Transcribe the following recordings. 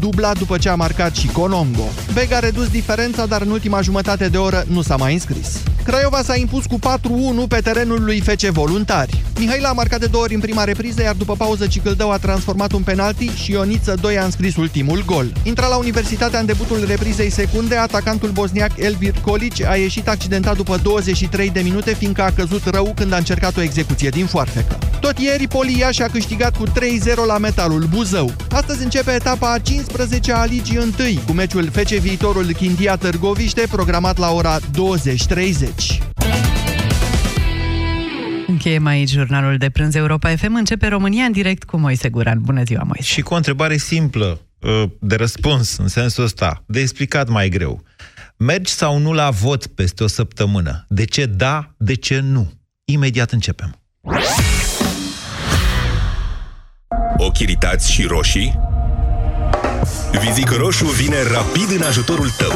dublat după ce a marcat și Colombo. Beg a redus diferența, dar în ultima jumătate de oră nu s-a mai înscris. Craiova s-a impus cu 4-1 pe terenul lui FC Voluntari. Mihaila a marcat de două ori în prima repriză, iar după pauză Cicâldău a transformat un penalti și Ioniță 2 a înscris ultimul gol. Intra la Universitatea în debutul reprizei secunde, atacantul bosniac Elvir Kolic a ieșit accidentat după 23 de minute, fiindcă a căzut rău când a încercat o execuție din foarfecă. Tot ieri, Poliaș și-a câștigat cu 3-0 la metalul Buzău. Astăzi începe etapa a 15 a Ligii 1, cu meciul FC Viitorul Chindia Târgoviște, programat la ora 20.30. Încheiem aici jurnalul de prânz Europa FM. Începe România în direct cu Moise Guran. Bună ziua, Moise! Și cu o întrebare simplă, uh, de răspuns, în sensul ăsta, de explicat mai greu. Mergi sau nu la vot peste o săptămână? De ce da, de ce nu? Imediat începem. Ochi iritați și roșii? Vizic roșu vine rapid în ajutorul tău.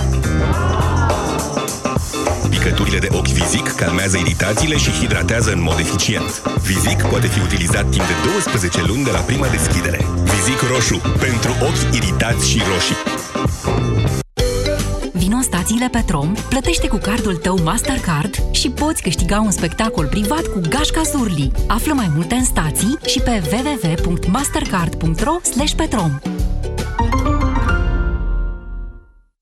Picăturile de ochi Vizic calmează iritațiile și hidratează în mod eficient. Vizic poate fi utilizat timp de 12 luni de la prima deschidere. Vizic roșu, pentru ochi iritați și roșii. Vino în stațiile Petrom, plătește cu cardul tău Mastercard și poți câștiga un spectacol privat cu Gașca Zurli. Află mai multe în stații și pe www.mastercard.ro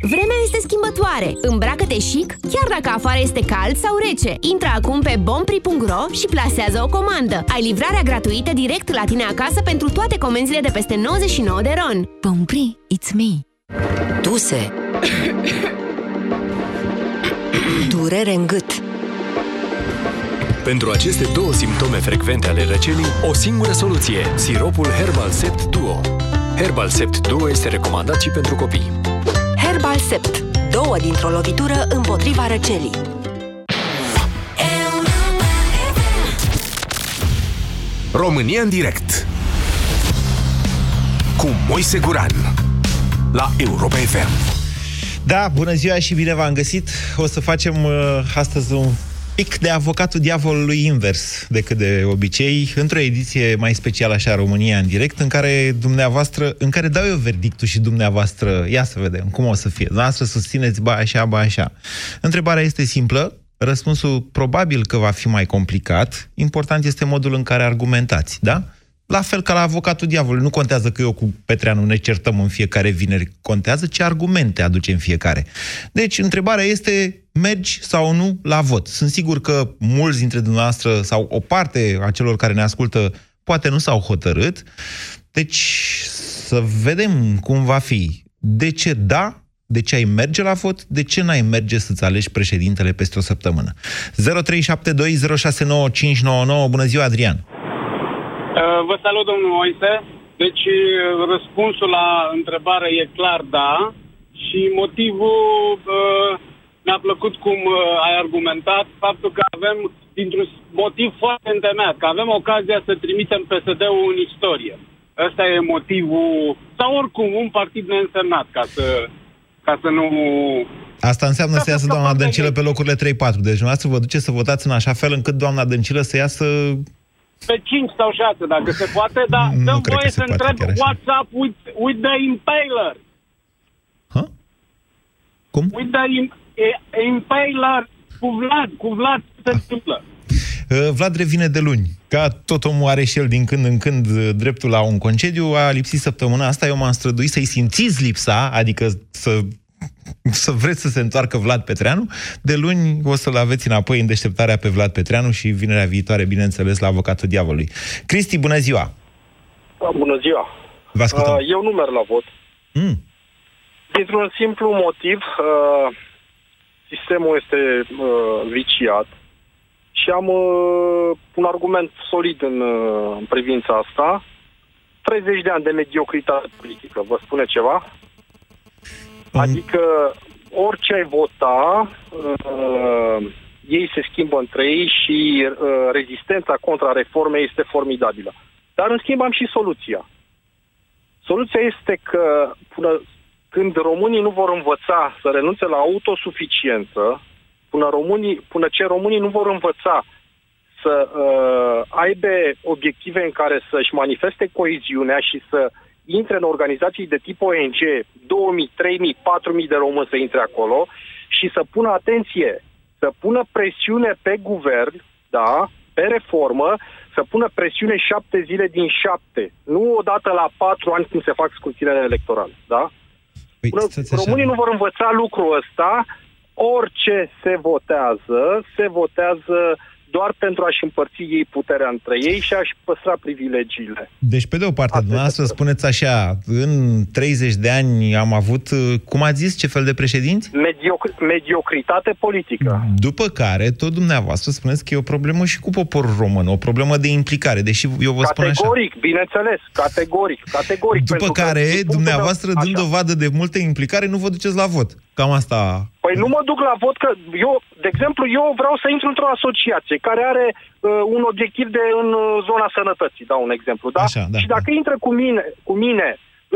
Vremea este schimbătoare. Îmbracă-te chic, chiar dacă afară este cald sau rece. Intră acum pe bompri.ro și plasează o comandă. Ai livrarea gratuită direct la tine acasă pentru toate comenzile de peste 99 de ron. Bompri, it's me. Tuse. Durere în gât. Pentru aceste două simptome frecvente ale răcelii, o singură soluție, siropul Herbal Sept Duo. Herbal Sept Duo este recomandat și pentru copii. Herbal Sept. Două dintr-o lovitură împotriva răcelii. România în direct cu Moise Guran la Europa FM. Da, bună ziua și bine v-am găsit. O să facem uh, astăzi un pic de avocatul diavolului invers decât de obicei, într-o ediție mai specială așa România în direct, în care dumneavoastră, în care dau eu verdictul și dumneavoastră, ia să vedem cum o să fie. Dumneavoastră susțineți ba așa, ba așa. Întrebarea este simplă, răspunsul probabil că va fi mai complicat, important este modul în care argumentați, da? La fel ca la avocatul diavolului. Nu contează că eu cu Petreanu ne certăm în fiecare vineri. Contează ce argumente aducem fiecare. Deci, întrebarea este, mergi sau nu la vot? Sunt sigur că mulți dintre dumneavoastră sau o parte a celor care ne ascultă poate nu s-au hotărât. Deci, să vedem cum va fi. De ce da? De ce ai merge la vot? De ce n-ai merge să-ți alegi președintele peste o săptămână? 0372069599 Bună ziua, Adrian! Uh, vă salut, domnul Moise. Deci, uh, răspunsul la întrebare e clar da și motivul uh, mi-a plăcut cum uh, ai argumentat, faptul că avem, dintr-un motiv foarte întemeiat, că avem ocazia să trimitem PSD-ul în istorie. Ăsta e motivul, sau oricum, un partid neînsemnat, ca să, ca să nu... Asta înseamnă să iasă doamna Dăncilă pe locurile 3-4. Deci dumneavoastră vă duceți să votați în așa fel încât doamna Dăncilă să iasă pe 5 sau 6, dacă se poate, dar Nu dăm cred voie că se să poate întreb chiar așa. what's up with, with the impaler? Ha? Cum? With the im, e, impaler cu Vlad, cu Vlad ce se întâmplă? Uh, Vlad revine de luni. Ca tot omul are și el din când în când uh, dreptul la un concediu, a lipsit săptămâna asta, eu m-am străduit să-i simțiți lipsa, adică să, să vreți să se întoarcă Vlad Petreanu. De luni o să-l aveți înapoi în deșteptarea pe Vlad Petreanu și vinerea viitoare, bineînțeles, la avocatul diavolului. Cristi, bună ziua! Bună ziua! Vă ascultăm. Uh, Eu nu merg la vot. Mm. Dintr-un simplu motiv, uh, sistemul este uh, viciat și am uh, un argument solid în, uh, în privința asta. 30 de ani de mediocritate politică, vă spune ceva? Adică orice ai vota, uh, ei se schimbă între ei și uh, rezistența contra reformei este formidabilă. Dar în schimb am și soluția. Soluția este că până când românii nu vor învăța să renunțe la autosuficiență, până, românii, până ce românii nu vor învăța să uh, aibă obiective în care să-și manifeste coeziunea și să intre în organizații de tip ONG, 2000, 3000, 4000 de români să intre acolo și să pună atenție, să pună presiune pe guvern, da, pe reformă, să pună presiune șapte zile din șapte, nu odată la patru ani când se fac scrutinele electorale, da? Păi, Până stați așa. românii nu vor învăța lucrul ăsta, orice se votează, se votează doar pentru a-și împărți ei puterea între ei și a-și păstra privilegiile. Deci, pe de o parte, Asta dumneavoastră este. spuneți așa, în 30 de ani am avut, uh, cum ați zis, ce fel de președinți? Medioc- mediocritate politică. După care, tot dumneavoastră spuneți că e o problemă și cu poporul român, o problemă de implicare, deși eu vă spun așa. Categoric, bineînțeles, categoric, categoric. După pentru că, care, din punctul dumneavoastră, meu- dând Așa. dovadă de multă implicare, nu vă duceți la vot. Cam asta... Păi nu mă duc la vot că eu, de exemplu, eu vreau să intru într-o asociație care are uh, un obiectiv de în uh, zona sănătății, dau un exemplu, da? Așa, da, și dacă intră cu mine, cu mine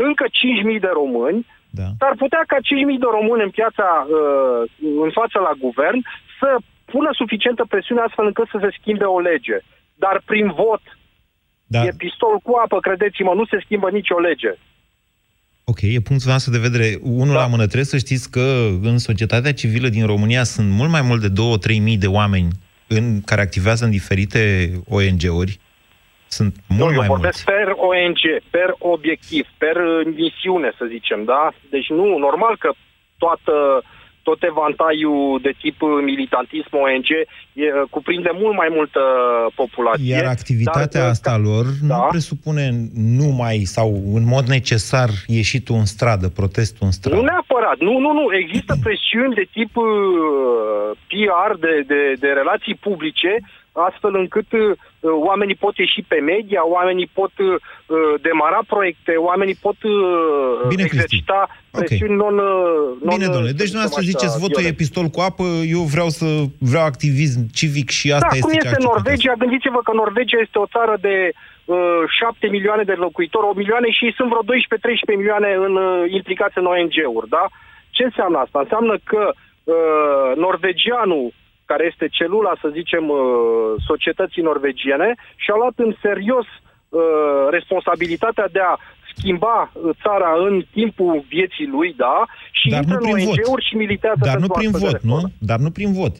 încă 5.000 de români, Da. s-ar putea ca 5.000 de români în piața, uh, în fața la guvern, să pună suficientă presiune astfel încât să se schimbe o lege. Dar prin vot, Da. e pistol cu apă, credeți-mă, nu se schimbă nicio lege. Ok, e punctul nostru de vedere. Unul Da. la mână, trebuie să știți că în societatea civilă din România sunt mult mai mult de 2-3 mii de oameni în, care activează în diferite ONG-uri. Sunt mult Nu, eu mai vorbesc mulți. per ONG, per obiectiv, per uh, misiune, să zicem, da? Deci nu, normal că toată, tot evantaiul de tip uh, militantism ONG e, uh, cuprinde mult mai multă populație. Iar activitatea dar, uh, asta lor nu Da. presupune numai sau în mod necesar ieșitul în stradă, protestul în stradă. Nu neapărat, nu, nu, nu. Există presiuni de tip uh, PR, de, de, de relații publice, astfel încât uh, oamenii pot ieși pe media, oamenii pot uh, demara proiecte, oamenii pot uh, Bine, Cristi. exercita Ok. presiuni non, non... Bine, domnule, să deci zicem dumneavoastră așa, ziceți, votul e violente. pistol cu apă, eu vreau să vreau activism civic și asta da, este cum ce este accept. Norvegia? Gândiți-vă că Norvegia este o țară de uh, 7 milioane de locuitori, 8 milioane și sunt vreo 12-13 milioane în, uh, implicați în ONG-uri, da? Ce înseamnă asta? Înseamnă că uh, norvegianul, care este celula, să zicem, uh, societății norvegiene, și-a luat în serios uh, responsabilitatea de a schimba uh, țara în timpul vieții lui, da? Și Dar intră nu în prin vot. ONG-uri și militează Dar nu pentru prin astfel de vot, nu? reforme. Dar nu prin vot.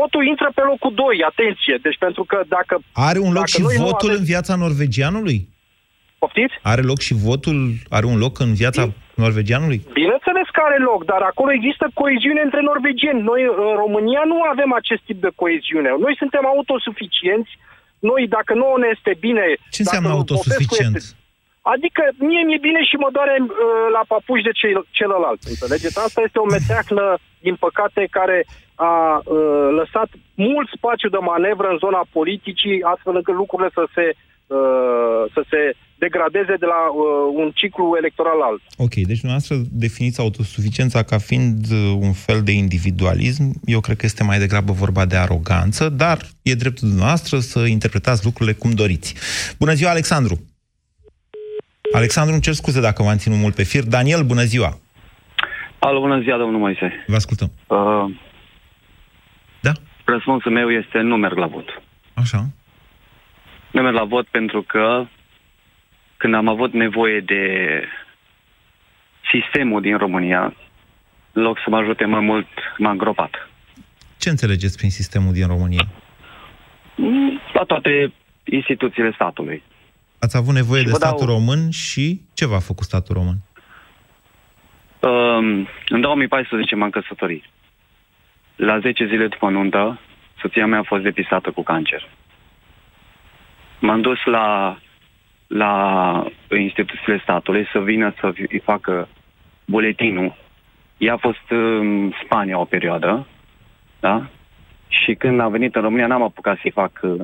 Votul intră pe locul 2, atenție. Deci pentru că dacă... Are un loc dacă și noi nu votul avem- în viața norvegianului? Poftiți? Are loc și votul, are un loc în viața norvegianului? Bineînțeles că are loc, dar acolo există coeziune între norvegieni. Noi, în România, nu avem acest tip de coeziune. Noi suntem autosuficienți. Noi, dacă nouă ne este bine... Ce înseamnă dacă autosuficient? Popescu Este... Adică mie mi-e bine și mă doare uh, la papuși de cel, celălalt, înțelegeți? Asta este o meteahnă, din păcate, care a uh, lăsat mult spațiu de manevră în zona politicii, astfel încât lucrurile să se, uh, să se degradeze de la uh, un ciclu electoral alt. Ok, deci dumneavoastră definiți autosuficiența ca fiind uh, un fel de individualism. Eu cred că este mai degrabă vorba de aroganță, dar e dreptul dumneavoastră să interpretați lucrurile cum doriți. Bună ziua, Alexandru! Alexandru, îmi cer scuze dacă v-am ținut mult pe fir. Daniel, bună ziua! Alo, bună ziua, domnul Moise. Vă ascultăm. Uh, Da? răspunsul meu este nu merg la vot. Așa. Nu merg la vot pentru că când am avut nevoie de sistemul din România, în loc să mă ajute mai mult, m-a îngropat. Ce înțelegeți prin sistemul din România? Mm, La toate instituțiile statului. Ați avut nevoie Și de vă dau- statul român și ce v-a făcut statul român? Um, în 2014 m-am căsătorit. La 10 zile după nuntă, soția mea a fost depistată cu cancer. M-am dus la, la instituțiile statului să vină să îi facă buletinul. Ea a fost în Spania o perioadă, da? Și când a venit în România n-am apucat să-i fac uh,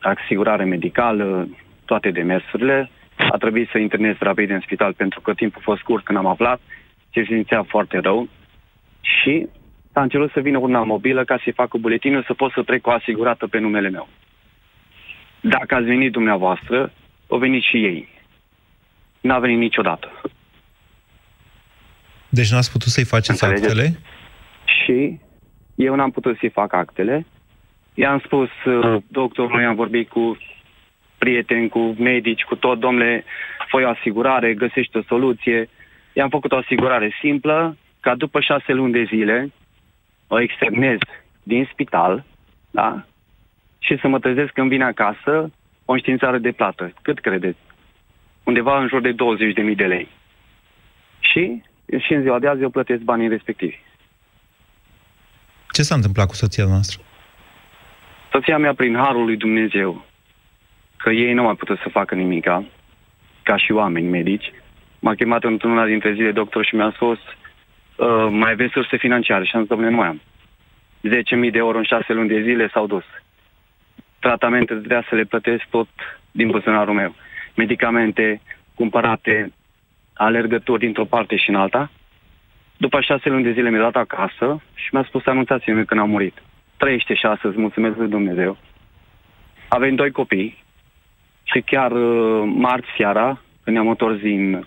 asigurare medicală, toate demersurile a trebuit să internez rapid în spital pentru că timpul a fost scurt când am aflat, se simțea foarte rău și s-a încerut să vină una mobilă ca să-i facă buletinul să pot să trec cu asigurată pe numele meu. Dacă ați venit dumneavoastră, o venit și ei. N-a venit niciodată. Deci n-ați putut să-i faceți Înțelegeți? actele? Și eu n-am putut să-i fac actele. I-am spus uh, doctorului, am vorbit cu prieteni, cu medici, cu tot, domnule, foi o asigurare, găsești o soluție. I-am făcut o asigurare simplă, ca după șase luni de zile o externez din spital, da? Și să mă trezesc când vine acasă o înștiințare de plată. Cât credeți? Undeva în jur de 20.000 de lei. Și, și în ziua de azi eu plătesc banii respectivi. Ce s-a întâmplat cu soția noastră? Soția mea, prin harul lui Dumnezeu, că ei nu au putut să facă nimica, ca și oameni medici, m-a chemat într-una dintre zile doctor și mi-a spus uh, mai aveți surse financiare? Și am zis, domnule, nu mai am. 10.000 de euro în 6 luni de zile s-au dus. Tratamente trebuia să le plătesc tot din buzunarul meu. Medicamente cumpărate, alergături dintr-o parte și în alta. După șase luni de zile mi-a dat acasă și mi-a spus, anunțați-mi când am murit. Trăiește și astăzi, mulțumesc lui Dumnezeu. Avem doi copii și chiar uh, marți seara, când ne-am întors din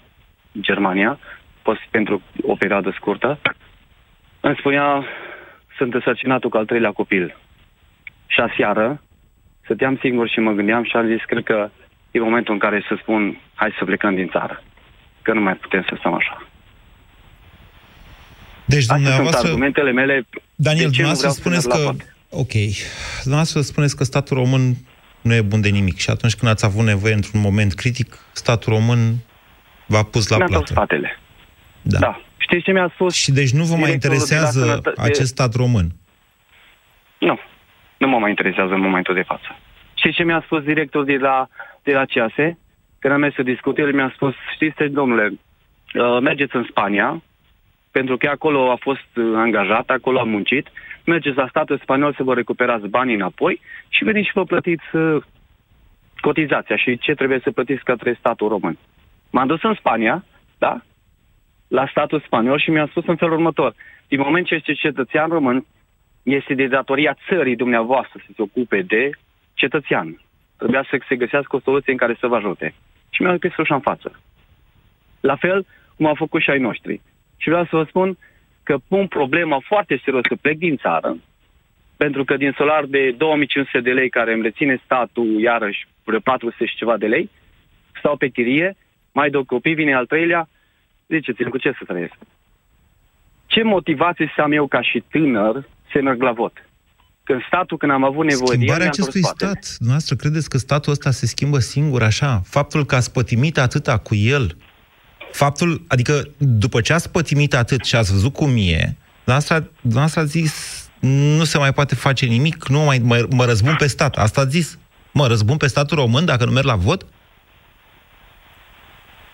Germania, post pentru o perioadă scurtă, îmi spunea, sunt însărcinatul cu al treilea copil. Și aseară, stăteam singur și mă gândeam și am zis, cred că e momentul în care să spun, hai să plecăm din țară. Că nu mai putem să stăm așa. Deci, dumneavoastră... sunt argumentele mele. Daniel, dumneavoastră spuneți că... Ok. Dumneavoastră spuneți că statul român nu e bun de nimic și atunci când ați avut nevoie într-un moment critic, statul român v-a pus la plată. spatele. Da. da. Știți ce mi-a spus? Și deci nu vă mai interesează de sănătă... acest stat român? Nu. Nu mă mai interesează în momentul de față. Știți ce mi-a spus directorul de la, de la CEASE? Când am mers să discut, el mi-a spus, știți, domnule, uh, mergeți în Spania, pentru că acolo a fost uh, angajat, acolo a muncit, mergeți la statul spaniol să vă recuperați banii înapoi și veniți și vă plătiți uh, cotizația și ce trebuie să plătiți către statul român. M-am dus în Spania, da, la statul spaniol și mi-a spus în felul următor. Din moment ce este cetățean român, este de datoria țării dumneavoastră să se ocupe de cetățean. Trebuia să se găsească o soluție în care să vă ajute. Și mi-a scris ușa în față. La fel cum au făcut și ai noștri. Și vreau să vă spun că pun problema foarte serios să plec din țară, pentru că din solar de 2500 de lei care îmi reține statul, iarăși vreo 400 și ceva de lei, stau pe chirie, mai două copii, vine al treilea, ziceți-mi cu ce să trăiesc. Ce motivație să am eu ca și tânăr să merg la vot? Când statul, când am avut nevoie Schimbarea de el, acestui stat, noastră credeți că statul ăsta se schimbă singur așa? Faptul că ați pătimit atâta cu el, faptul, adică după ce ați pătimit atât și ați văzut cum e, noastră, noastră a zis nu se mai poate face nimic, nu mai, mă, mă răzbun pe stat. Asta a zis. Mă răzbun pe statul român dacă nu merg la vot?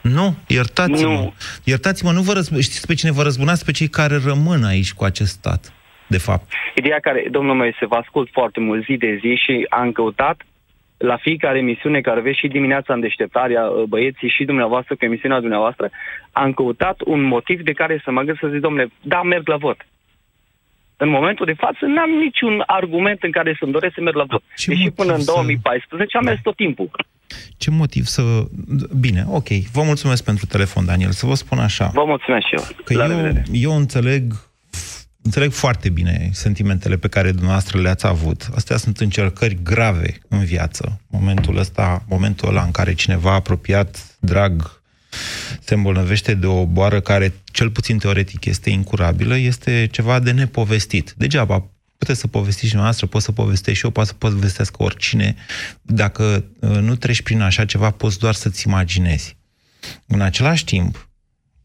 Nu, iertați-mă. Nu. Iertați-mă, nu vă răzb... știți pe cine vă răzbunați? Pe cei care rămân aici cu acest stat, de fapt. Ideea care, domnul meu, se vă ascult foarte mult zi de zi și am căutat la fiecare emisiune care aveți și dimineața în deșteptarea uh, băieții și dumneavoastră cu emisiunea dumneavoastră, am căutat un motiv de care să mă gândesc să zic, domnule, da, merg la vot. În momentul de față n-am niciun argument în care să-mi doresc să merg la vot. Ce Deși până în 2014 am mers tot timpul. Ce motiv să... Bine, ok. Vă mulțumesc pentru telefon, Daniel. Să vă spun așa. Vă mulțumesc și eu. Că La eu, eu înțeleg Înțeleg foarte bine sentimentele pe care dumneavoastră le-ați avut. Astea sunt încercări grave în viață. Momentul ăsta, momentul ăla în care cineva apropiat, drag, se îmbolnăvește de o boară care, cel puțin teoretic, este incurabilă, este ceva de nepovestit. Degeaba puteți să povestiți și noastră, pot să povestesc și eu, poate să povestească oricine. Dacă uh, nu treci prin așa ceva, poți doar să-ți imaginezi. În același timp,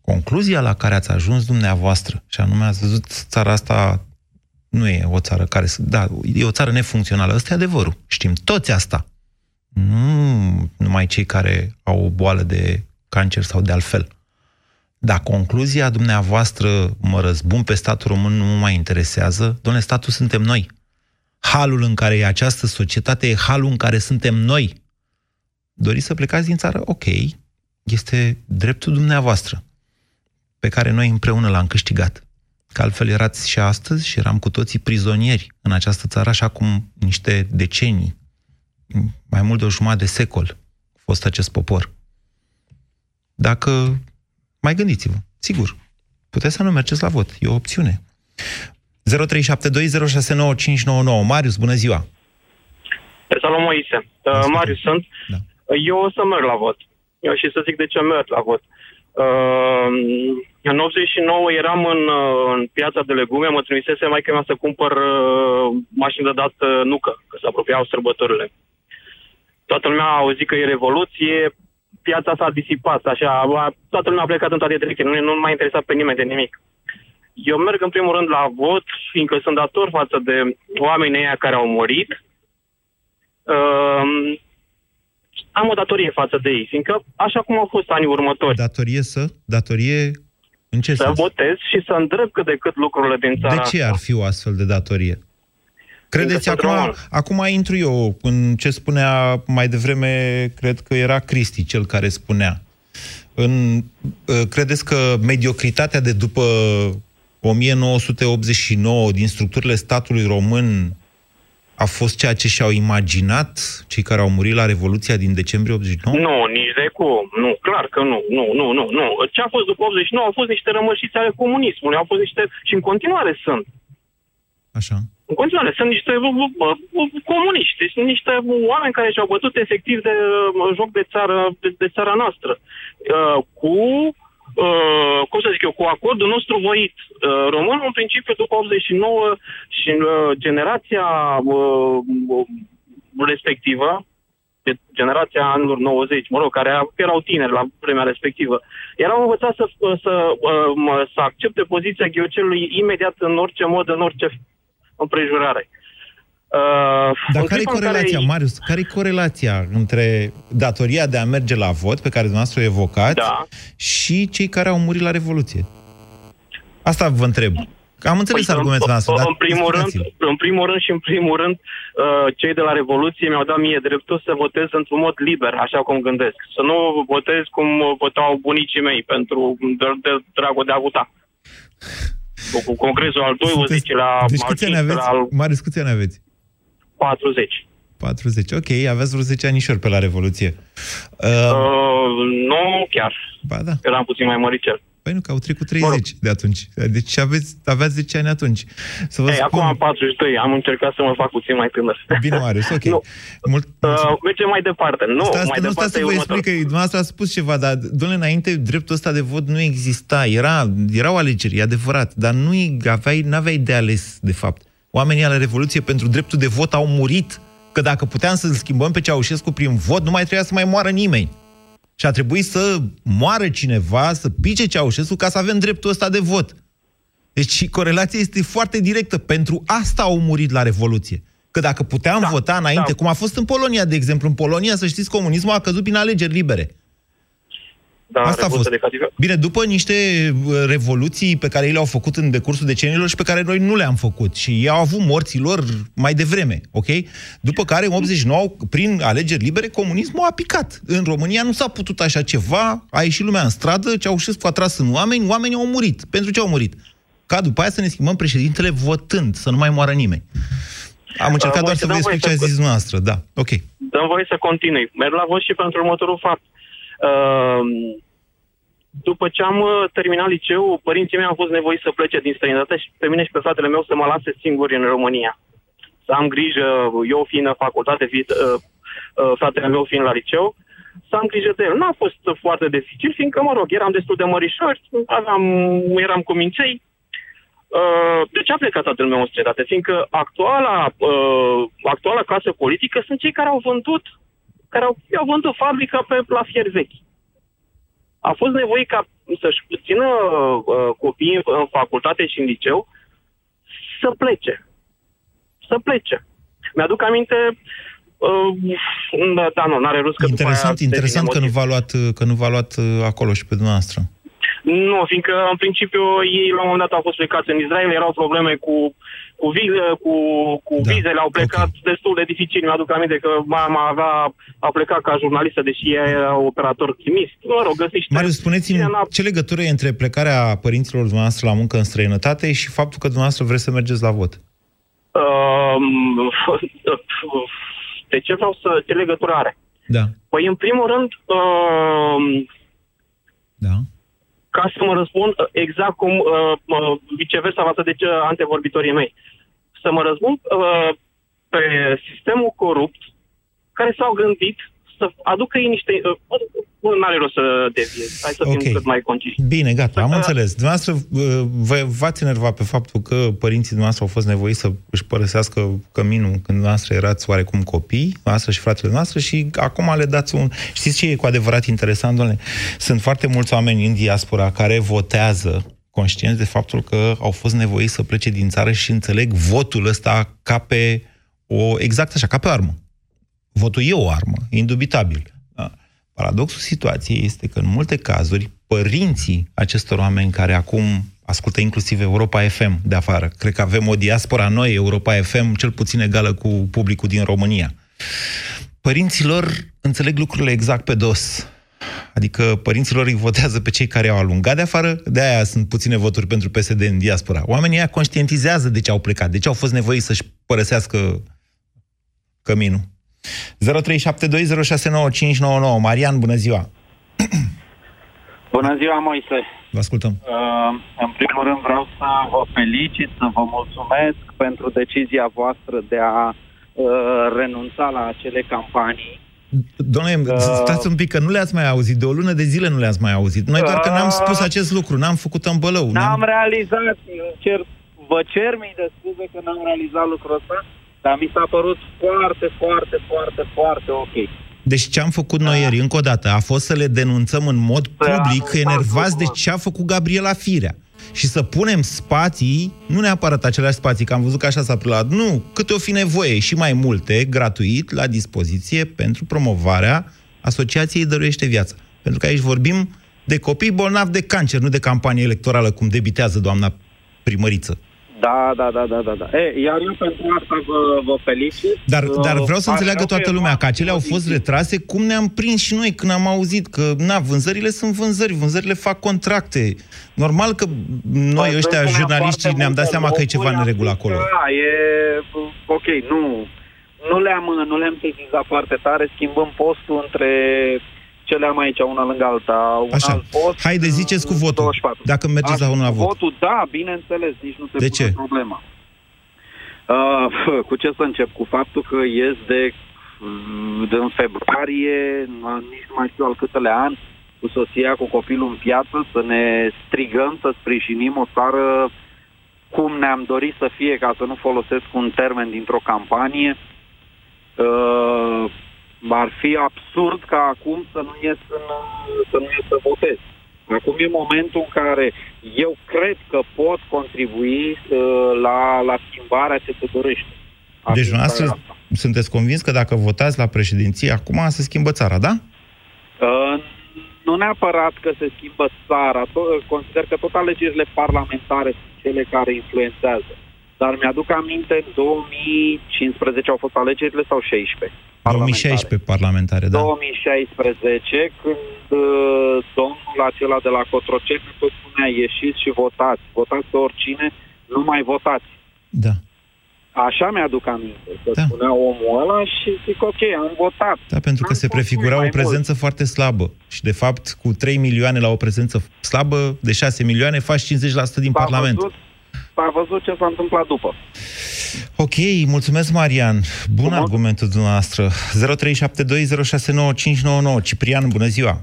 concluzia la care ați ajuns dumneavoastră, și anume ați văzut țara asta nu e o țară care... Da, e o țară nefuncțională. Ăsta e adevărul. Știm toți asta. Nu numai cei care au o boală de cancer sau de altfel. Dar concluzia dumneavoastră, mă răzbun pe statul român, nu mă mai interesează, domnule, statul suntem noi. Halul în care e această societate e halul în care suntem noi. doriți să plecați din țară, ok, este dreptul dumneavoastră, pe care noi împreună l-am câștigat. Că altfel erați și astăzi și eram cu toții prizonieri în această țară, așa cum niște decenii, mai mult de o jumătate de secol, a fost acest popor. Dacă mai gândiți-vă, sigur, puteți să nu mergeți la vot, e o opțiune. 0372069599. Marius, bună ziua! Salut, Moise. Uh, Marius sunt. Da. Eu o să merg la vot. Eu și să zic de ce merg la vot. Uh, în 89 eram în, uh, în piața de legume, mă trimisese mai mea să cumpăr uh, mașini de dat uh, nucă, că se apropiau sărbătorile. Toată lumea a auzit că e revoluție, piața s-a disipat, așa, a- toată lumea a plecat în toate direcțiile, nu, nu m-a interesat pe nimeni de nimic. Eu merg în primul rând la vot, fiindcă sunt dator față de oamenii ăia care au murit. Uh, am o datorie față de ei, fiindcă așa cum au fost anii următori. Datorie să? Datorie în ce să sens? votez și să îndrept cât de cât lucrurile din țara De ce ar fi o astfel de datorie? Credeți, sunt acum, român. acum intru eu în ce spunea mai devreme, cred că era Cristi cel care spunea. În, uh, credeți că mediocritatea de după 1989 din structurile statului român a fost ceea ce și-au imaginat cei care au murit la Revoluția din decembrie 89? Nu, nici de cum. Nu, clar că nu. Nu, nu, nu, nu. Ce a fost după 89 au fost niște rămășițe ale comunismului. Au fost niște... Și în continuare sunt. Așa. În continuare, sunt niște uh, uh, uh, comuniști, deci sunt niște oameni care și-au bătut efectiv de uh, joc de țară, de, de țara noastră. Uh, cu, uh, cum să zic eu, cu acordul nostru voit. Uh, românul, în principiu, după 89 și uh, generația uh, uh, respectivă, de generația anilor 90, mă rog, care erau tineri la vremea respectivă, erau învățați să, să, uh, mă- să accepte poziția ghiocelului imediat în orice mod, în orice împrejurare. Uh, Dar în care e clipa în corelația, care- Marius? Care e corelația între datoria de a merge la vot, pe care dumneavoastră o evocați, Da. și cei care au murit la Revoluție? Asta vă întreb. Am înțeles Păi, argumentul în, noastră, dar în, primul rând, explicați-l. în primul rând și în primul rând, uh, cei de la Revoluție mi-au dat mie dreptul să votez într-un mod liber, așa cum gândesc. Să nu votez cum votau bunicii mei, pentru de, de dragul de a vota. Cu, cu congresul al 20-lea, Deci al câți ani 15-lea, aveți? al Marius, câți ani aveți? 40. 40. Ok, aveți vreo 10 anișori pe la Revoluție. Uh, Uh, nu chiar. ba da. Eram puțin mai măricel. Păi nu, că au trecut 30 de atunci. Deci aveți, aveați 10 ani atunci. Să vă Ei, spun... acum am 42, am încercat să mă fac puțin mai tânăr. Bine, Marius, ok. Nu. Mult, Uh, mergem mai departe. Nu, Stați, mai nu, departe stați să e vă următorul. explic că dumneavoastră a spus ceva, dar, domnule, înainte, dreptul ăsta de vot nu exista. Era, erau alegeri, e adevărat, dar nu aveai, n-aveai de ales, de fapt. Oamenii ale Revoluției pentru dreptul de vot au murit, că dacă puteam să-l schimbăm pe Ceaușescu prin vot, nu mai trebuia să mai moară nimeni. Și a trebuit să moară cineva, să pice Ceaușescu ca să avem dreptul ăsta de vot. Deci corelația este foarte directă. Pentru asta au murit la Revoluție. Că dacă puteam da, vota înainte, da. cum a fost în Polonia, de exemplu, în Polonia, să știți, comunismul a căzut prin alegeri libere. Da, Asta a fost. De catică. Bine, după niște uh, revoluții pe care ei le-au făcut în decursul decenilor și pe care noi nu le-am făcut și ei au avut morții lor mai devreme, ok? După care, în 89, prin alegeri libere, comunismul a picat. În România nu s-a putut așa ceva, a ieșit lumea în stradă, Ceaușescu a tras în oameni, oamenii au murit. Pentru ce au murit? Ca după aia să ne schimbăm președintele votând, să nu mai moară nimeni. Am încercat Uh, doar Moise, să vă dăm explic ce voie a să- zis noastră, da, ok. Dăm voie să continui. Merg la vot și pentru următorul fapt. Uh, după ce am uh, terminat liceu, părinții mei au fost nevoiți să plece din străinătate și pe mine și pe fratele meu să mă lase singuri în România. Să am grijă, eu fiind în facultate, fi, uh, uh, fratele meu fiind la liceu, să am grijă de el. Nu a fost foarte dificil, fiindcă, mă rog, eram destul de mărișori, aveam, eram cu minței. Uh, de ce a plecat tatăl meu în străinătate? Fiindcă actuala, uh, actuala clasă politică sunt cei care au vândut care au, au vândut fabrica pe, la fier vechi. A fost nevoie ca să-și țină uh, copiii în, în facultate și în liceu să plece. Să plece. Mi-aduc aminte Uh, da, nu, n-are rost că după Interesant, aia devine interesant că nu motiv. v-a luat, că nu v-a luat uh, acolo și pe dumneavoastră. Nu, fiindcă în principiu ei la un moment dat au fost plecați în Israel, erau probleme cu, cu, vize, cu, cu da. vizele, au plecat okay. destul de dificil. Mi-aduc aminte că mama avea, a plecat ca jurnalistă, deși ea era operator chimist. Mă rog, găsiște... Marius, spuneți-mi ce legătură e între plecarea părinților dumneavoastră la muncă în străinătate și faptul că dumneavoastră vreți să mergeți la vot? Um, de ce vreau să... Ce legătură are? Da. Păi, în primul rând, um, da ca să mă răspund uh, exact cum uh, viceversa față de ce antevorbitorii mei. Să mă răspund uh, pe sistemul corupt care s-au gândit să aducă ei niște... Uh, nu are rost să deviez. Hai să okay. fim cât mai conciși. Bine, gata, am uh, înțeles. Dumneavoastră uh, v-ați enervat pe faptul că părinții dumneavoastră au fost nevoiți să își părăsească căminul când dumneavoastră erați oarecum copii, dumneavoastră și fratele noastre, și acum le dați un... Știți ce e cu adevărat interesant, doamne? Sunt foarte mulți oameni în diaspora care votează conștienți de faptul că au fost nevoiți să plece din țară și înțeleg votul ăsta ca pe o, exact așa, ca pe armă. Votul e o armă, indubitabil. Da. Paradoxul situației este că în multe cazuri părinții acestor oameni care acum ascultă inclusiv Europa FM de afară, cred că avem o diaspora noi, Europa FM, cel puțin egală cu publicul din România. Părinților înțeleg lucrurile exact pe dos. Adică părinților îi votează pe cei care au alungat de afară, de aia sunt puține voturi pentru PSD în diaspora. Oamenii aia conștientizează de ce au plecat, de ce au fost nevoiți să-și părăsească căminul. 0372069599. Marian, bună ziua! Bună ziua, Moise! Vă ascultăm. Uh, în primul rând vreau să vă felicit, să vă mulțumesc pentru decizia voastră de a uh, renunța la acele campanii. Domnule, uh, stați un pic, că nu le-ați mai auzit, de o lună de zile nu le-ați mai auzit. Noi doar că n-am spus acest lucru, n-am făcut în bălău. N-am, n-am realizat, cer, vă cer mii de scuze că n-am realizat lucrul ăsta, dar mi s-a părut foarte, foarte, foarte, foarte ok. Deci ce am făcut noi ieri, încă o dată, a fost să le denunțăm în mod public enervați de ce a făcut Gabriela Firea. Și să punem spații, nu neapărat aceleași spații, că am văzut că așa s-a preluat, nu, câte o fi nevoie și mai multe, gratuit, la dispoziție pentru promovarea Asociației Dăruiește Viața. Pentru că aici vorbim de copii bolnavi de cancer, nu de campanie electorală, cum debitează doamna primăriță. Da, da, da, da, da. da. E, iar eu pentru asta vă, vă felicit. Dar, dar vreau să înțeleagă toată lumea că acelea au fost retrase, cum ne-am prins și noi când am auzit că, na, vânzările sunt vânzări, vânzările fac contracte. Normal că noi păi, ăștia, jurnaliștii, ne-am dat seama că e ceva în regulă acolo. Da, e ok, nu, nu le-am, nu le-am sesizat foarte tare, schimbăm postul între ce le am aici, una lângă alta. Un Așa. alt post, Haide, ziceți cu votul. 24. Dacă mergeți Așa, la unul la vot. Votul, da, bineînțeles, nici nu se de pune ce? problema. Uh, cu ce să încep? Cu faptul că ies de, de în februarie, nici nu mai știu al câtele ani, cu soția, cu copilul în piață, să ne strigăm, să sprijinim o țară cum ne-am dorit să fie, ca să nu folosesc un termen dintr-o campanie. Uh, ar fi absurd ca acum să nu ies, în, să, nu ies să votez. Acum e momentul în care eu cred că pot contribui uh, la, la schimbarea ce se dorește. Deci, dumneavoastră, sunteți convins că dacă votați la președinție, acum se schimbă țara, da? Uh, nu neapărat că se schimbă țara. To- consider că tot alegerile parlamentare sunt cele care influențează. Dar mi-aduc aminte, în 2015 au fost alegerile sau 16? 2016 parlamentare, da. 2016, când uh, domnul acela de la Cotroceni tot spunea ieșiți și votați. Votați pe oricine, nu mai votați. Da. Așa mi-aduc aminte, să Da. spunea omul ăla și zic ok, am votat. Da, pentru că Am se fost prefigura mai o prezență mult. foarte slabă. Și, de fapt, cu 3 milioane la o prezență slabă, de 6 milioane, faci 50% din S-a Parlament. Văzut, s-a văzut ce s-a întâmplat după. Ok, mulțumesc, Marian. Bun argumentul dumneavoastră. 0372069599. Ciprian, bună ziua.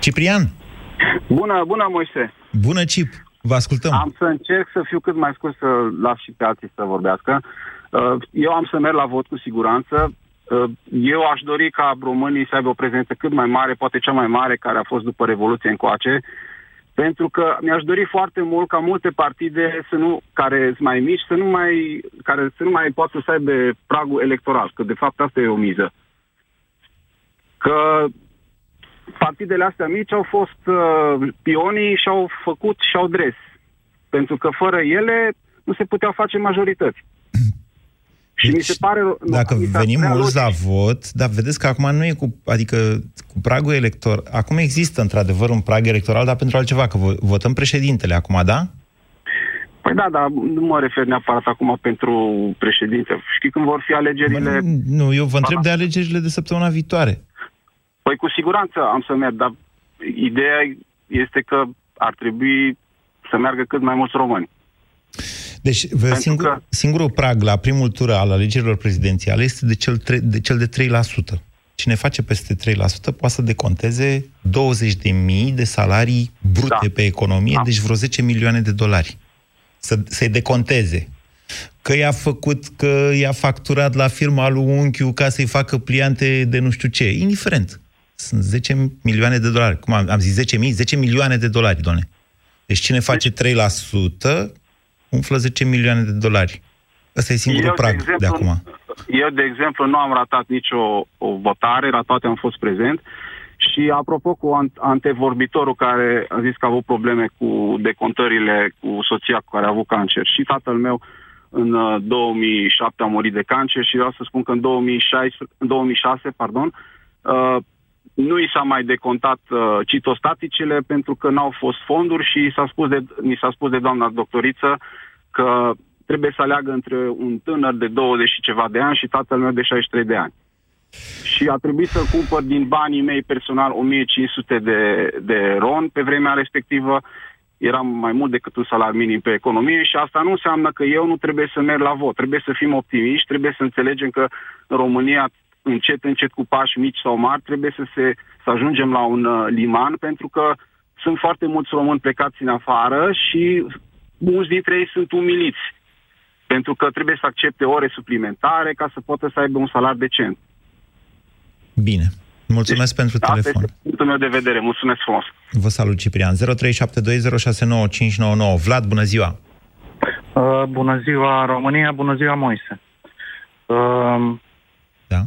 Ciprian, Bună, bună, Moise. bună, Cip. Vă ascultăm. Am să încerc să fiu cât mai scurt să las și pe alții să vorbească. Uh, Eu am să merg la vot cu siguranță. Uh, Eu aș dori ca românii să aibă o prezență cât mai mare, poate cea mai mare care a fost după Revoluție încoace, pentru că mi-aș dori foarte mult ca multe partide să nu, care sunt mai mici, să nu mai, care să nu mai poată să aibă pragul electoral, că de fapt asta e o miză. Că partidele astea mici au fost uh, pionii și au făcut și au dres. Pentru că fără ele nu se puteau face majorități. Și mi se pare... nu, Deci, Dacă mi s-a venim prea mulți logic. la vot, dar vedeți că acum nu e cu, adică cu pragul electoral. Acum există într-adevăr un prag electoral, dar pentru altceva, că vo- votăm președintele acum, da? Păi da, dar nu mă refer neapărat acum pentru președinte. Știi când vor fi alegerile... Nu, eu vă întreb de alegerile de săptămâna viitoare. Păi cu siguranță am să merg, dar ideea este că ar trebui să meargă cât mai mulți români. Deci, vă, singur, că... singurul prag la primul tur al alegerilor prezidențiale este de cel, tre- de cel de 3%. Cine face peste 3% poate să deconteze 20.000 de salarii brute da. pe economie, da. deci vreo 10 milioane de dolari. Să, să-i deconteze. Că i-a făcut, că i-a facturat la firma lui unchiul ca să-i facă pliante de nu știu ce. Indiferent. Sunt 10 milioane de dolari. Cum am, am zis 10 mii? 10 milioane de dolari, doamne. Deci cine face 3%, umflă 10 milioane de dolari. Ăsta e singurul Eu, prag de, exemplu, de acum. Eu, de exemplu, nu am ratat nicio o votare, la toate am fost prezent. Și apropo cu an- antevorbitorul care a zis că a avut probleme cu decontările cu soția cu care a avut cancer și tatăl meu în uh, 2007 a murit de cancer și vreau să spun că în 2016, în 2006 pardon, uh, nu i s-a mai decontat uh, citostaticele pentru că n-au fost fonduri și s-a spus de, mi s-a spus de doamna doctoriță că trebuie să aleagă între un tânăr de 20 și ceva de ani și tatăl meu de 63 de ani. Și a trebuit să cumpăr din banii mei personal 1500 de, de ron pe vremea respectivă. Eram mai mult decât un salar minim pe economie și asta nu înseamnă că eu nu trebuie să merg la vot. Trebuie să fim optimiști, trebuie să înțelegem că în România încet, încet, cu pași mici sau mari, trebuie să, se, să ajungem la un uh, liman, pentru că sunt foarte mulți români plecați în afară și mulți dintre ei sunt umiliți, pentru că trebuie să accepte ore suplimentare ca să poată să aibă un salar decent. Bine. Mulțumesc deci, pentru asta telefon. este punctul meu de vedere. Mulțumesc frumos. Vă salut, Ciprian. 0372069599. Vlad, bună ziua! Uh, bună ziua, România, bună ziua, Moise. Uh, da.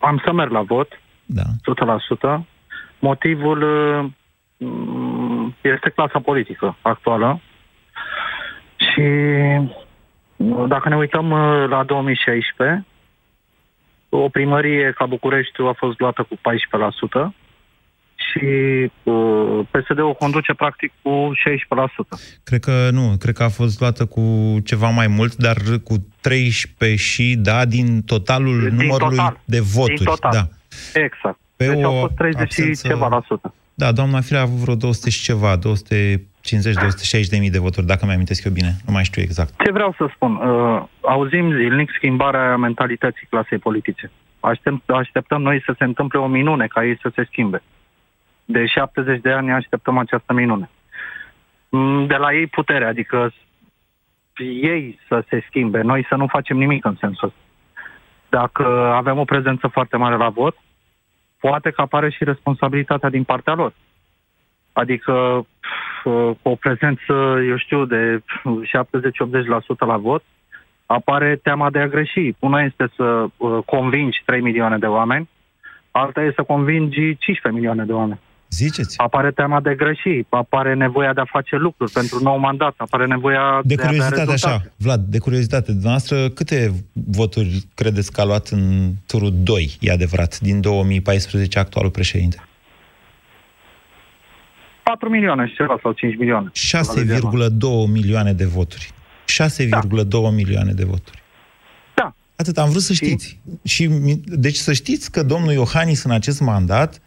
Am să merg la vot, da. 100%. Motivul uh, este clasa politică actuală. Și uh, dacă ne uităm uh, la 2016, o primărie ca Bucureștiul a fost luată cu 14% și uh, PSD-ul conduce practic cu 16%. Cred că nu, cred că a fost luată cu ceva mai mult, dar cu 13 și, da, din totalul Din numărului total. de voturi. Din total. Da. Exact. Pe deci o au fost 30 absență- și ceva la sută. Da, doamna Firea a avut vreo 200 și ceva, 250-260 de mii de voturi, dacă mi-amintesc eu bine. Nu mai știu exact. Ce vreau să spun? Uh, auzim zilnic schimbarea mentalității clasei politice. Așteptăm, așteptăm noi să se întâmple o minune ca ei să se schimbe. De 70 de ani așteptăm această minune. Mm, De la ei putere, adică ei să se schimbe, noi să nu facem nimic în sensul ăsta. Dacă avem o prezență foarte mare la vot, poate că apare și responsabilitatea din partea lor. Adică pf, cu o prezență, eu știu, de 70-80% la vot, apare teama de a greși. Una este să uh, convingi 3 milioane de oameni, alta este să convingi 15 milioane de oameni. Ziceți. Apare teama de greși, apare nevoia de a face lucruri pentru nou mandat, apare nevoia De de, a avea curiozitate, rezultate. așa, Vlad, de curiozitate, dumneavoastră, câte voturi credeți că a luat în turul 2, e adevărat, din 2014 actualul președinte? 4 milioane și ceva sau 5 milioane. 6,2 milioane de voturi. 6,2 da. milioane de voturi. Da. Atât am vrut să știți. Și, mi- deci să știți că domnul Iohannis în acest mandat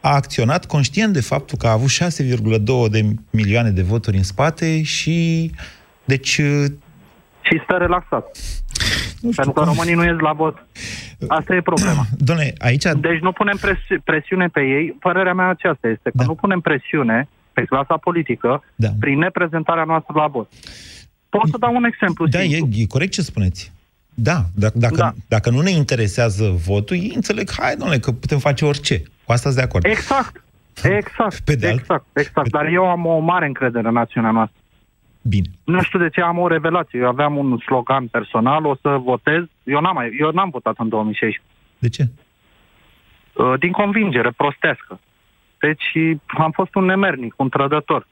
a acționat conștient de faptul că a avut 6,2 de milioane de voturi în spate și deci Și stă relaxat. Pentru că românii nu ies la vot. Asta e problema. Doamne, aici... Deci nu punem presi- presiune pe ei. Părerea mea aceasta este că da. nu punem presiune pe clasa politică da. prin neprezentarea noastră la vot. Pot să dau un exemplu Da, e, simplu. e corect ce spuneți. Da, dacă, dacă, da. dacă nu ne interesează votul, ei înțeleg, hai, domnule, că putem face orice. Cu asta sunt de acord. Exact. Exact. Pe de alt- exact, exact. Dar eu am o mare încredere în națiunea noastră. Bine. Nu știu de ce am o revelație. Eu aveam un slogan personal, o să votez. Eu n-am, mai, eu n-am votat în 2016. De ce? Uh, Din convingere prostească. Deci am fost un nemernic, un trădător.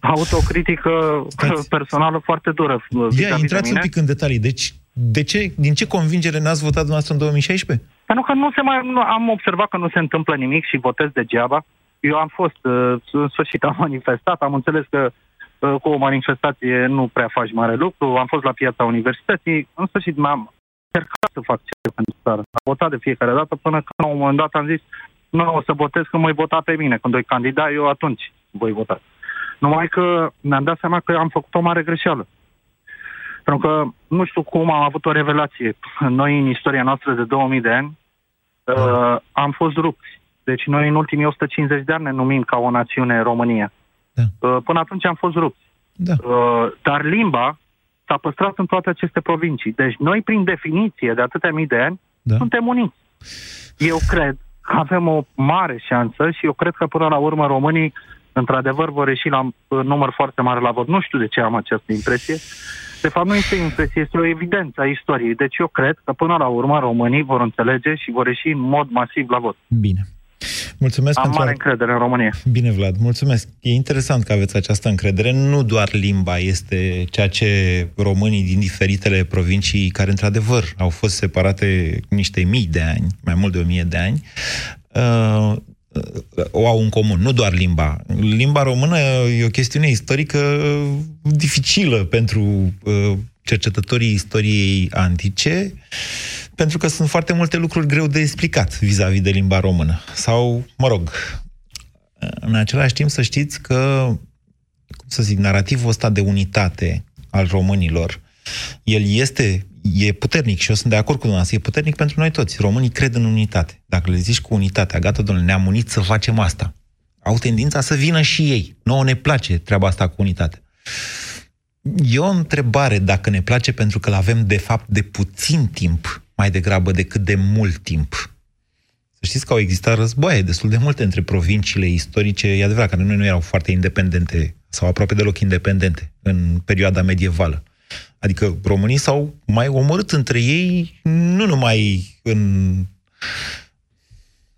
Autocritică Stați. personală foarte dură. Ia, vis-a-vis de intrați un mine. pic în detalii. Deci, de ce, din ce convingere n-ați votat dumneavoastră în 2016? Pentru că nu se mai, nu, am observat că nu se întâmplă nimic și votez degeaba. Eu am fost, uh, în sfârșit am manifestat, am înțeles că uh, cu o manifestație nu prea faci mare lucru, am fost la piața universității, în sfârșit m-am încercat să fac ceva pentru țară. Am votat de fiecare dată până când la un moment dat am zis nu o să votez când mă vota pe mine, când voi candida eu atunci voi vota. Numai că mi-am dat seama că am făcut o mare greșeală. Pentru că nu știu cum am avut o revelație. Noi, în istoria noastră de 2000 de ani, uh, am fost rupți. Deci noi, în ultimii 150 de ani, ne numim ca o națiune România. Da. Uh, până atunci am fost rupți. Da. Uh, dar limba s-a păstrat în toate aceste provincii. Deci noi, prin definiție, de atâtea mii de ani, Da. suntem uniți. Eu cred că avem o mare șansă și eu cred că până la urmă românii într-adevăr vor ieși la uh, număr foarte mare la vot. Nu știu de ce am această impresie. De fapt, nu este o impresie, este o evidență a istoriei. Deci eu cred că până la urmă românii vor înțelege și vor ieși în mod masiv la vot. Bine. Mulțumesc Am pentru... mare încredere în România. Bine, Vlad, mulțumesc. E interesant că aveți această încredere. Nu doar limba este ceea ce românii din diferitele provincii, care într-adevăr au fost separate niște mii de ani, mai mult de o mie de ani, uh, o au în comun, nu doar limba. Limba română e o chestiune istorică dificilă pentru uh, cercetătorii istoriei antice, pentru că sunt foarte multe lucruri greu de explicat vis-a-vis de limba română. Sau, mă rog, în același timp să știți că, cum să zic, narativul ăsta de unitate al românilor, el este, e puternic și eu sunt de acord cu dumneavoastră, e puternic pentru noi toți. Românii cred în unitate. Dacă le zici cu unitatea, gata, domnule, ne-am unit să facem asta. Au tendința să vină și ei. Nouă ne place treaba asta cu unitate. E o întrebare dacă ne place pentru că avem de fapt de puțin timp mai degrabă decât de mult timp. Să știți că au existat războaie destul de multe între provinciile istorice, e adevărat că noi nu erau foarte independente sau aproape deloc independente în perioada medievală. Adică românii s-au mai omorât între ei, nu numai în,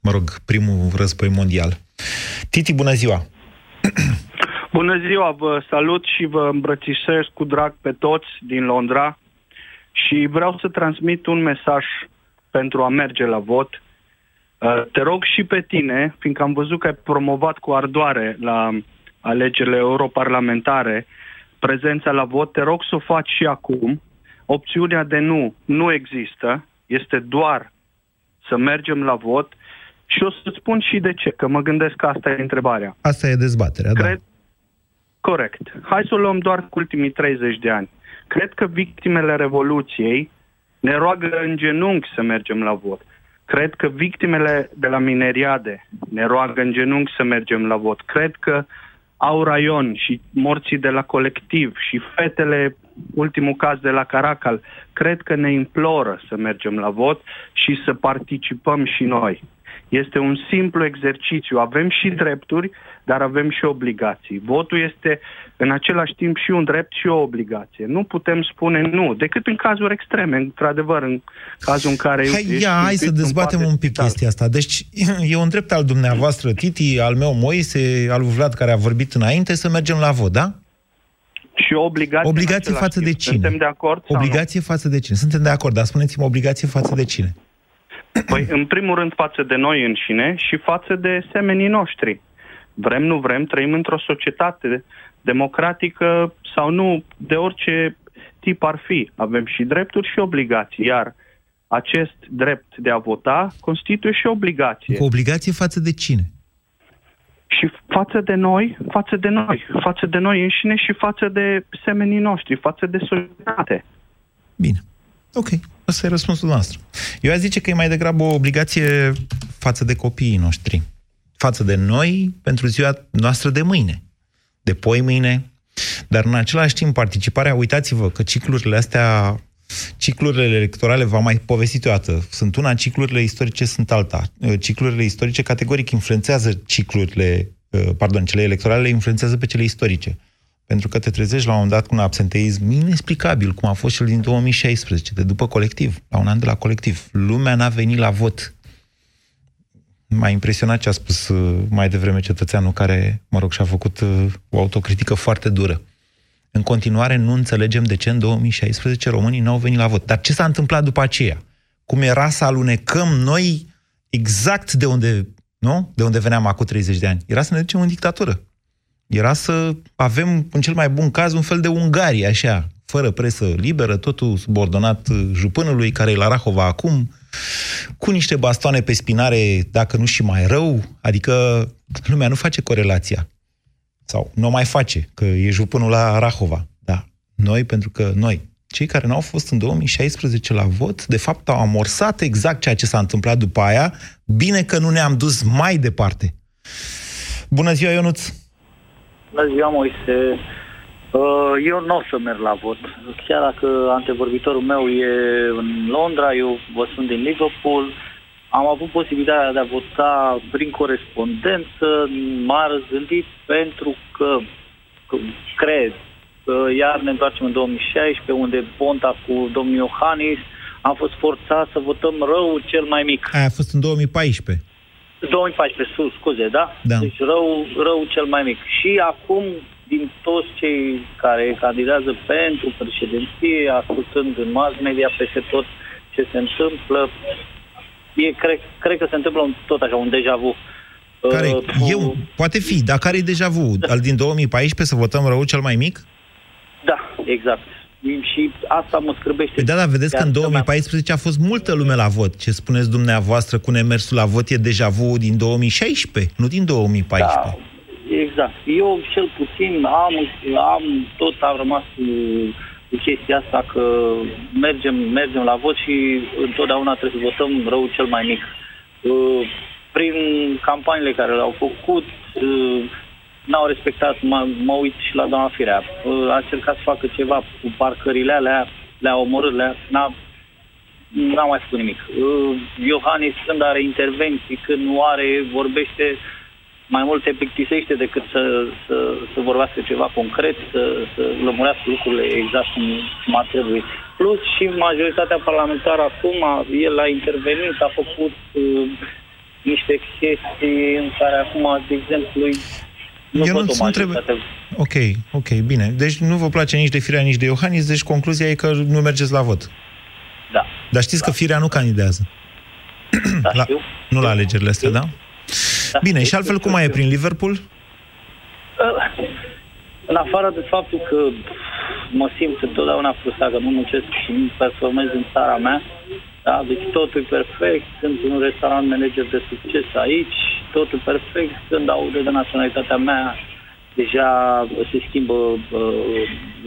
mă rog, primul război mondial. Titi, bună ziua! Bună ziua, vă salut și vă îmbrățișez cu drag pe toți din Londra și vreau să transmit un mesaj pentru a merge la vot. Uh, Te rog și pe tine, fiindcă am văzut că ai promovat cu ardoare la alegerile europarlamentare prezența la vot, te rog să o faci și acum. Opțiunea de nu nu există, este doar să mergem la vot și o să-ți spun și de ce, că mă gândesc că asta e întrebarea. Asta e dezbaterea, da. Cred, corect. Hai să o luăm doar cu ultimii 30 de ani. Cred că victimele Revoluției ne roagă în genunchi să mergem la vot. Cred că victimele de la mineriade ne roagă în genunchi să mergem la vot. Cred că au raion și morții de la colectiv și fetele, ultimul caz de la Caracal, cred că ne imploră să mergem la vot și să participăm și noi. Este un simplu exercițiu. Avem și drepturi, dar avem și obligații. Votul este în același timp și un drept și o obligație. Nu putem spune nu, decât în cazuri extreme, într-adevăr, în cazul în care... Hai, ești ia, hai închis să în dezbatem parte un pic spital. chestia asta. Deci, e un drept al dumneavoastră, Titi, al meu Moise, al lui Vlad, care a vorbit înainte, să mergem la vot, da? Și o obligație, în Obligație același față de timp. cine? Suntem de acord sau nu? Obligație față de cine? Suntem de acord, dar spuneți-mi obligație față de cine? Păi, în primul rând, față de noi înșine și față de semenii noștri. Vrem, nu vrem, trăim într-o societate democratică sau nu, de orice tip ar fi. Avem și drepturi și obligații, iar acest drept de a vota constituie și obligație. Cu obligație față de cine? Și față de noi, față de noi, față de noi înșine și față de semenii noștri, față de societate. Ok, ăsta e răspunsul nostru. Eu aș zice că e mai degrabă o obligație față de copiii noștri. Față de noi, pentru ziua noastră de mâine. De poi mâine. Dar în același timp, participarea, uitați-vă că ciclurile astea, ciclurile electorale, v-am mai povestit o dată, sunt una, ciclurile istorice sunt alta. Ciclurile istorice categoric influențează ciclurile, pardon, cele electorale influențează pe cele istorice. Pentru că te trezești la un moment dat cu un absenteism inexplicabil, cum a fost cel din 2016, de după colectiv, la un an de la colectiv. Lumea n-a venit la vot. M-a impresionat ce a spus uh, mai devreme cetățeanul care, mă rog, și-a făcut uh, o autocritică foarte dură. În continuare nu înțelegem de ce în 2016 românii n-au venit la vot. Dar ce s-a întâmplat după aceea? Cum era să alunecăm noi exact de unde, nu? De unde veneam acum 30 de ani. Era să ne ducem în dictatură. Era să avem, în cel mai bun caz, un fel de Ungaria, așa, fără presă liberă, totul subordonat uh, jupânului, care e la Rahova acum, cu niște bastoane pe spinare, dacă nu și mai rău, adică lumea nu face corelația. Sau nu o mai face, că e jupânul la Rahova. Da, noi, pentru că noi, cei care nu au fost în 2016 la vot, de fapt au amorsat exact ceea ce s-a întâmplat după aia, bine că nu ne-am dus mai departe. Bună ziua, Ionuț! Bună ziua, Moise! Uh, eu nu o să merg la vot. Chiar dacă antevorbitorul meu e în Londra, eu vă sunt din Liverpool, am avut posibilitatea de a vota prin corespondență, m-a răzgândit pentru că, că cred că iar ne întoarcem în 2016, unde Ponta cu domnul Iohannis am fost forțat să votăm rău cel mai mic. Aia a fost în 2014. 2014, scuze, da? Da. Deci rău, rău cel mai mic. Și acum din toți cei care candidează pentru președinție, ascultând în mass media peste tot ce se întâmplă, e, cred, cred că se întâmplă un, tot așa, un deja vu. Care, Uh, eu, poate fi, dar care e deja vu? Al din 2014 să votăm rău cel mai mic? Da, exact. Și asta mă scârbește. Păi da, dar vedeți că în Chiar 2014 a fost multă lume la vot. Ce spuneți dumneavoastră cu nemersul la vot e deja vu din 2016, nu din 2014. Da, exact. Eu cel puțin am, am tot am rămas cu, cu chestia asta că mergem, mergem la vot și întotdeauna trebuie să votăm rău cel mai mic. Uh, Prin campaniile care le-au făcut, uh, n-au respectat, mă, mă uit și la doamna Firea, uh, a încercat să facă ceva cu parcările alea, le-a omorât, le-a, n-a, n-a mai făcut nimic. Uh, Iohannis când are intervenții, când nu are, vorbește mai mult te plictisește decât să, să, să vorbească ceva concret, să, să lămurească lucrurile exact cum, cum ar trebui. Plus și majoritatea parlamentară acum, el a intervenit, a făcut uh, niște chestii în care acum, de exemplu, nu Eu văd nu o întreb... majoritate. Ok, ok, bine. Deci nu vă place nici de Firea, nici de Iohannis, deci concluzia e că nu mergeți la vot. Da. Dar știți că Firea nu candidează. Da, la, știu. nu la alegerile astea, da? Da, Bine, știu, și altfel știu, cum mai e știu. prin Liverpool? În afară de faptul că mă simt întotdeauna frustrat că nu muncesc și nu performez în țara mea, da? deci totul e perfect, sunt un restaurant manager de succes aici, totul e perfect, când aude de naționalitatea mea, deja se schimbă uh,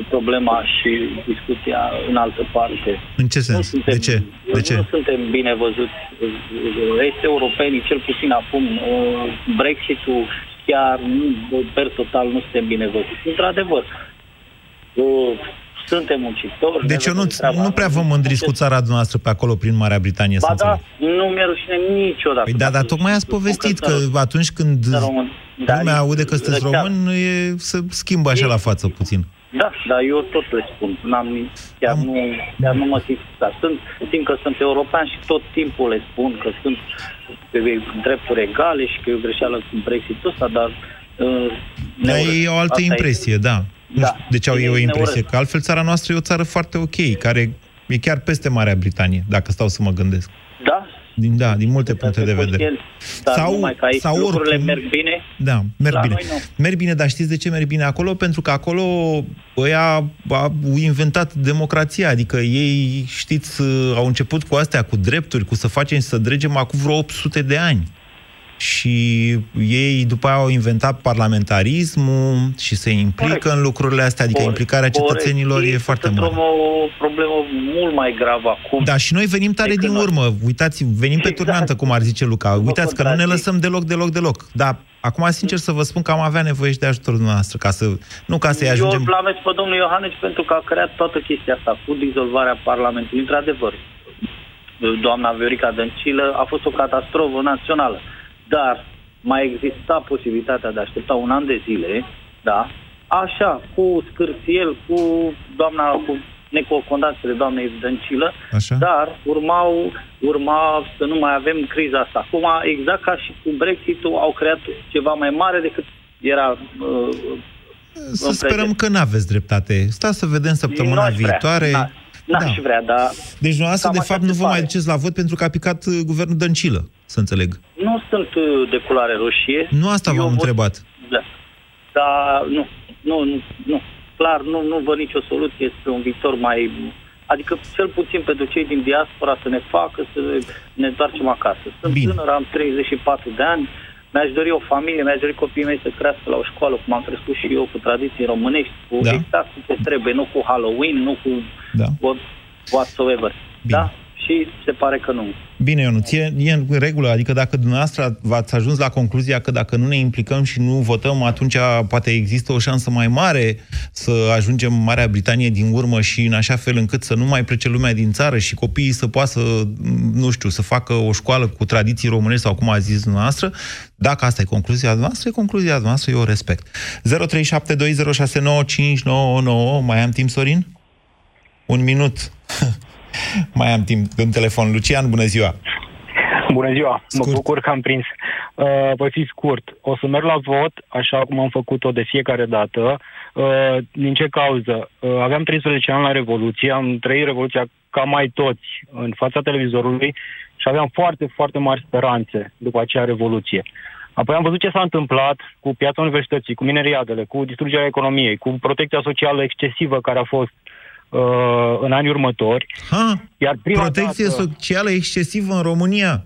problema și discuția în altă parte. În ce sens? suntem- De ce? De ce? Nu suntem bine văzuți. Este europenii, cel puțin acum, uh, Brexit-ul chiar nu, per total nu suntem bine văzuți. Într-adevăr, uh, suntem muncitori. Deci ne eu nu, vedem treaba. nu prea vă mândriți cu țara noastră pe acolo prin Marea Britanie, să Ba da, înțeleg. nu mi-e rușine niciodată. Păi da, dar tocmai ați povestit că atunci când român. Da, lumea aude că sunteți chiar. român, e să schimbă așa la față puțin. Da, dar eu tot le spun. N-am, nici- chiar, nu, chiar nu mă simt. Dar sunt, simt că sunt european și tot timpul le spun că sunt pe drepturi egale și că e o greșeală cu Brexit-ul ăsta, dar... Uh, ne Dar urăsc. e o altă Asta impresie, da. Nu Da. știu de ce au E- eu o ne impresie, urăsc. că altfel țara noastră e o țară foarte ok, care e chiar peste Marea Britanie, dacă stau să mă gândesc. Da? Din, da, din multe puncte de vedere. El, dar sau, numai că aici sau lucrurile oricum- merg bine. Da, merg La bine. noi nu. Merg bine, dar știți de ce merg bine acolo? Pentru că acolo ăia au inventat democrația, adică ei, știți, au început cu astea, cu drepturi, cu să facem și să dregem acum vreo 800 de ani. Și ei după aia au inventat parlamentarismul și se implică Corect. în lucrurile astea, adică Corect, implicarea cetățenilor corect. e Ei foarte sunt mare. într-o o problemă mult mai gravă acum. Da, și noi venim tare din urmă. Uitați, venim pe Exact. turnantă, cum ar zice Luca. Uitați că nu ne contrazic. lăsăm deloc, deloc, deloc. Dar acum, sincer să vă spun că am avea nevoie și de ajutorul dumneavoastră, ca să, nu ca să-i Eu ajungem... îl blamez pe domnul Iohannis pentru că a creat toată chestia asta cu dizolvarea Parlamentului. Într-adevăr, doamna Viorica Dăncilă a fost o catastrofă națională. Dar mai exista posibilitatea de a aștepta un an de zile, da, așa, cu scârțiel, cu doamna, cu necocondațiile doamnei Dăncilă, Așa. dar urmau, urma să nu mai avem criza asta. Acum, exact ca și cu Brexit-ul, au creat ceva mai mare decât era uh, Să sperăm că n-aveți dreptate. Stați să vedem săptămâna Nu aș vrea. viitoare. Da. N-aș vrea, dar... Deci dumneavoastră, Cam de așa fapt, nu se vă mai pare. duceți la vot pentru că a picat uh, guvernul Dăncilă, să înțeleg. Nu sunt uh, de culoare roșie. Nu asta Eu v-am vot- întrebat. Da. Dar nu, nu, nu, nu. Clar, nu, nu văd nicio soluție spre un viitor mai... Adică, cel puțin pentru cei din diaspora să ne facă să ne întoarcem acasă. Sunt Bine. tânăr, am 34 de ani, mi-aș dori o familie, mi-aș dori copiii mei să crească la o școală, cum am crescut și eu, cu tradiții românești, cu Da. exact cum se trebuie, nu cu Halloween, nu cu Da. what, whatsoever. Da? Și se pare că nu. Bine, Ionuț, e, e în regulă. Adică dacă dumneavoastră v-ați ajuns la concluzia că dacă nu ne implicăm și nu votăm, atunci poate există o șansă mai mare să ajungem Marea Britanie din urmă și în așa fel încât să nu mai plece lumea din țară și copiii să poată să, nu știu, să facă o școală cu tradiții românești sau cum a zis dumneavoastră, dacă asta e concluzia noastră, e concluzia noastră, eu o respect. 0372069599, mai am timp, Sorin? Un minut. mai am timp în telefon. Lucian, bună ziua! Bună ziua! Mă bucur că am prins. Uh, voi fi scurt. O să merg la vot, așa cum am făcut-o de fiecare dată. Uh, din ce cauză? Uh, aveam 13 ani la Revoluție, am trăit Revoluția ca mai toți în fața televizorului și aveam foarte, foarte mari speranțe după acea Revoluție. Apoi am văzut ce s-a întâmplat cu piața universității, cu mineriadele, cu distrugerea economiei, cu protecția socială excesivă care a fost uh, în anii următori. Ha, Iar prima protecție dată, socială excesivă în România.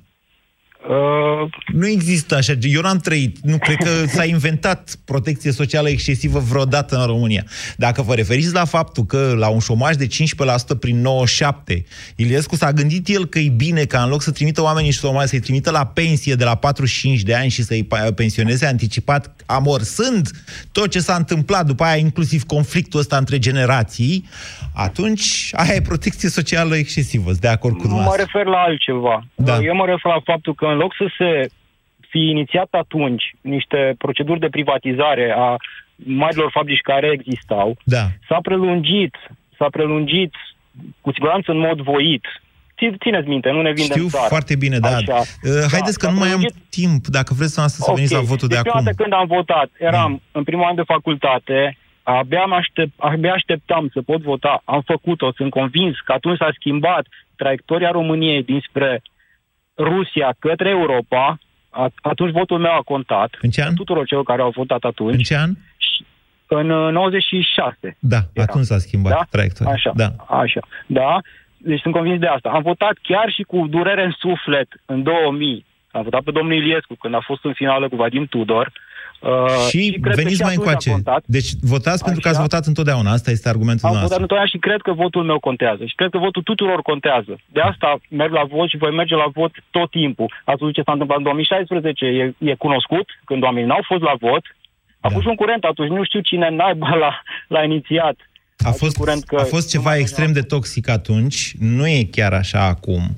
Uh, nu există așa. Eu n-am trăit. Nu cred că s-a inventat protecție socială excesivă vreodată în România. Dacă vă referiți la faptul că la un șomaj de 15% prin 97, Iliescu s-a gândit el că e bine ca în loc să trimită oamenii și șomaj, să-i trimită la pensie de la 45 de ani și să-i pa- pensioneze anticipat, amorsând tot ce s-a întâmplat, după aia inclusiv conflictul ăsta între generații, atunci aia e protecție socială excesivă. Sunt de acord cu Nu mă dumneavoastră. refer la altceva. Da. Eu mă refer la faptul că în loc să se fi inițiat atunci niște proceduri de privatizare a marilor fabrici care existau, da. s-a prelungit, s-a prelungit cu siguranță în mod voit. Ți- Țineți minte, nu ne vindem Știu țara. foarte bine, da. Așa. Uh, Haideți că s-a nu mai am prelungit. timp. Dacă vreți să, să veniți la votul de deci prima acum. Da. dată când am votat, eram în primul an de facultate, abia, aștept, abia așteptam să pot vota, am făcut-o, sunt convins că atunci s-a schimbat traiectoria României dinspre Rusia către Europa, a- atunci votul meu a contat. În ce an? Tuturor celor care au votat atunci. În ce an? În uh, 96. Da, atunci s-a schimbat Da? traiectoria. Așa, Da. așa. Da? Deci sunt convins de asta. Am votat chiar și cu durere în suflet în 2000. Am votat pe domnul Iliescu când a fost în finală cu Vadim Tudor. Uh, Și cred că veniți și mai atunci a încoace. contat. Deci votați pentru că ați Așa. votat întotdeauna. Asta este argumentul Am votat nostru. întotdeauna și cred că votul meu contează. Și cred că votul tuturor contează. De asta merg la vot și voi merge la vot tot timpul. Ați văzut ce s-a întâmplat în 2016, e, e cunoscut, când oamenii n-au fost la vot. A Da. fost un curent atunci, nu știu cine naiba l-a, l-a inițiat. A fost, curent că a fost ceva extrem de toxic atunci, nu e chiar așa acum.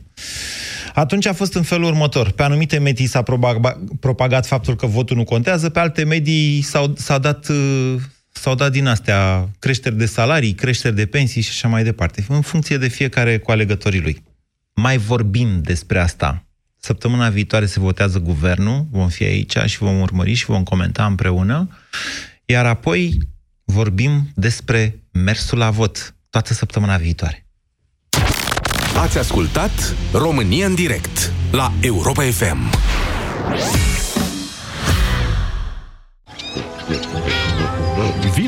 Atunci a fost în felul următor. Pe anumite medii s-a propaga- propagat faptul că votul nu contează, pe alte medii s-au, s-a dat, uh, s-au dat din astea creșteri de salarii, creșteri de pensii și așa mai departe, în funcție de fiecare cu alegătorii lui. Mai vorbim despre asta. Săptămâna viitoare se votează guvernul, vom fi aici și vom urmări și vom comenta împreună, iar apoi vorbim despre mersul la vot toată săptămâna viitoare. Ați ascultat România în direct la Europa FM.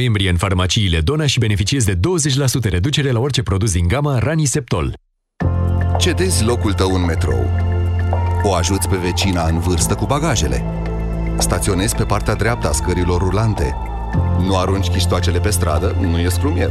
noiembrie în farmaciile Dona și beneficiezi de 20% reducere la orice produs din gama Raniseptol. Cedezi locul tău în metrou. O ajuți pe vecina în vârstă cu bagajele. Staționezi pe partea dreaptă a scărilor rulante. Nu arunci chiștoacele pe stradă, nu e scrumier.